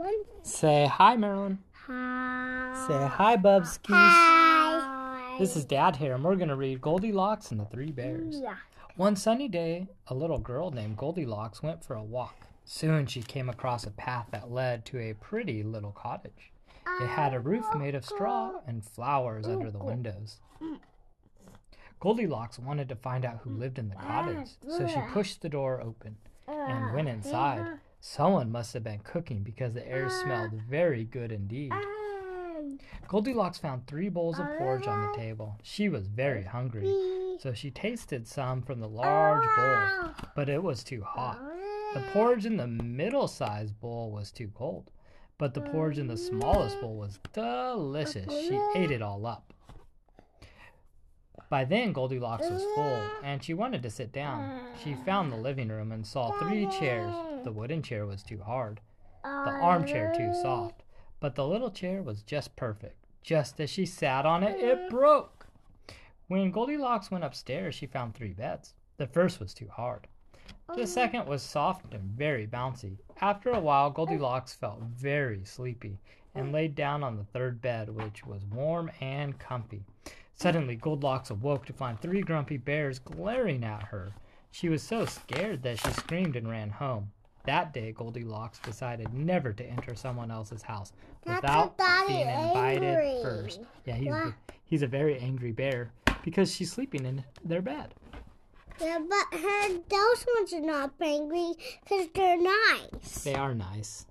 One. Say hi, Marilyn. Hi. Say hi, Bubskis. Hi. This is Dad here, and we're going to read Goldilocks and the Three Bears. Yeah. One sunny day, a little girl named Goldilocks went for a walk. Soon she came across a path that led to a pretty little cottage. It had a roof made of straw and flowers under the windows. Goldilocks wanted to find out who lived in the cottage, so she pushed the door open and went inside. Someone must have been cooking because the air smelled ah. very good indeed. Ah. Goldilocks found three bowls of porridge on the ah. table. She was very hungry, so she tasted some from the large bowl, but it was too hot. The porridge in the middle sized bowl was too cold, but the porridge in the smallest bowl was delicious. She ate it all up. By then, Goldilocks was full, ah. and she wanted to sit down. She ah. found the living room and saw three chairs. The wooden chair was too hard, the armchair too ah. soft, but the little chair was just perfect. Just as she sat on it, it broke. When Goldilocks went upstairs, she found three beds. The first was too hard. The second was soft and very bouncy. After a while, Goldilocks felt very sleepy and laid down on the third bed, which was warm and comfy. Suddenly, Goldilocks awoke to find three grumpy bears glaring at her. She was so scared that she screamed and ran home. That day, Goldilocks decided never to enter someone else's house without being invited angry. first. Yeah, he's he's a very angry bear because she's sleeping in their bed. Yeah, but her, those ones are not angry because they're nice. They are nice.